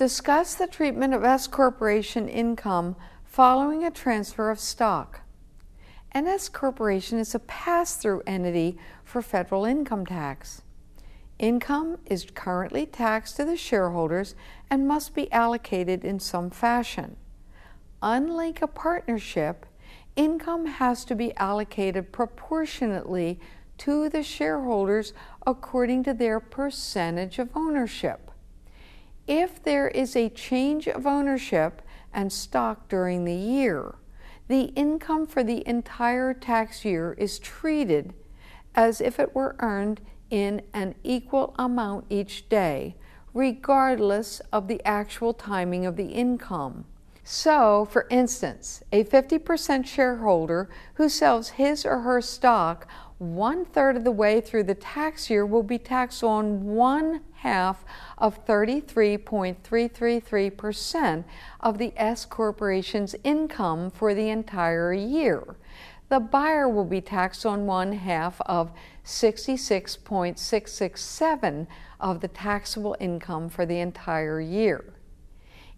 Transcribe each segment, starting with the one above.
Discuss the treatment of S Corporation income following a transfer of stock. An S Corporation is a pass through entity for federal income tax. Income is currently taxed to the shareholders and must be allocated in some fashion. Unlike a partnership, income has to be allocated proportionately to the shareholders according to their percentage of ownership. If there is a change of ownership and stock during the year, the income for the entire tax year is treated as if it were earned in an equal amount each day, regardless of the actual timing of the income. So, for instance, a 50% shareholder who sells his or her stock one third of the way through the tax year will be taxed on one half of 33.333% of the S corporation's income for the entire year. The buyer will be taxed on one half of 66.667 of the taxable income for the entire year.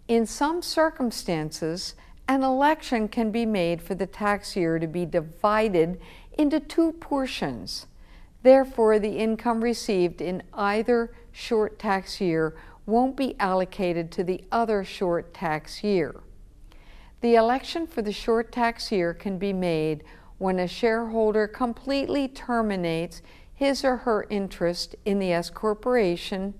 In some circumstances, an election can be made for the tax year to be divided into two portions. Therefore, the income received in either short tax year won't be allocated to the other short tax year. The election for the short tax year can be made when a shareholder completely terminates his or her interest in the S corporation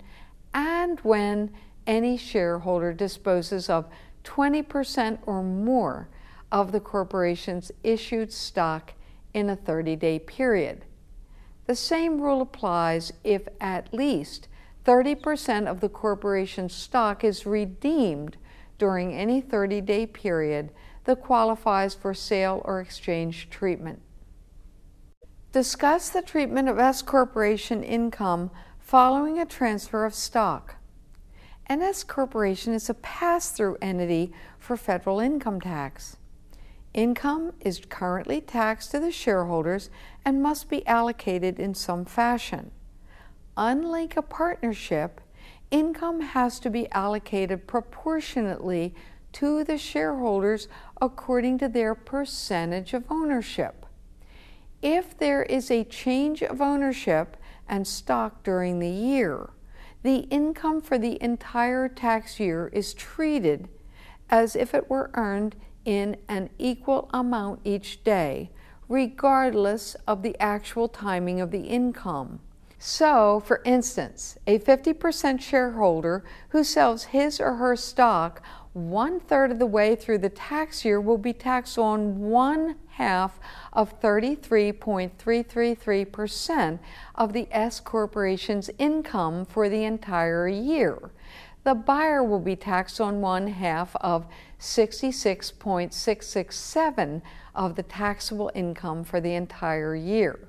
and when any shareholder disposes of 20% or more of the corporation's issued stock in a 30 day period. The same rule applies if at least 30% of the corporation's stock is redeemed during any 30 day period that qualifies for sale or exchange treatment. Discuss the treatment of S corporation income following a transfer of stock. An S corporation is a pass through entity for federal income tax. Income is currently taxed to the shareholders and must be allocated in some fashion. Unlike a partnership, income has to be allocated proportionately to the shareholders according to their percentage of ownership. If there is a change of ownership and stock during the year, the income for the entire tax year is treated as if it were earned in an equal amount each day, regardless of the actual timing of the income. So, for instance, a 50% shareholder who sells his or her stock one third of the way through the tax year will be taxed on one half of 33.333% of the S corporation's income for the entire year. The buyer will be taxed on one half of 66.667 of the taxable income for the entire year.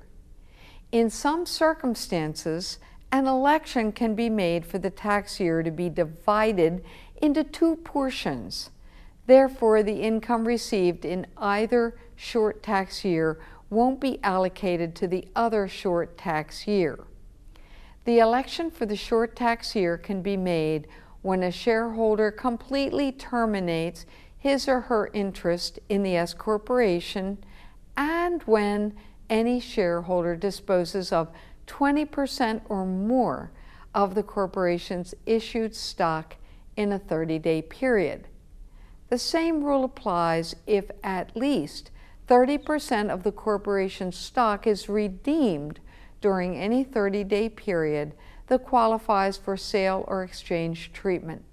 In some circumstances, an election can be made for the tax year to be divided into two portions. Therefore, the income received in either short tax year won't be allocated to the other short tax year. The election for the short tax year can be made when a shareholder completely terminates his or her interest in the S corporation and when any shareholder disposes of 20% or more of the corporation's issued stock in a 30 day period. The same rule applies if at least 30% of the corporation's stock is redeemed during any 30 day period that qualifies for sale or exchange treatment.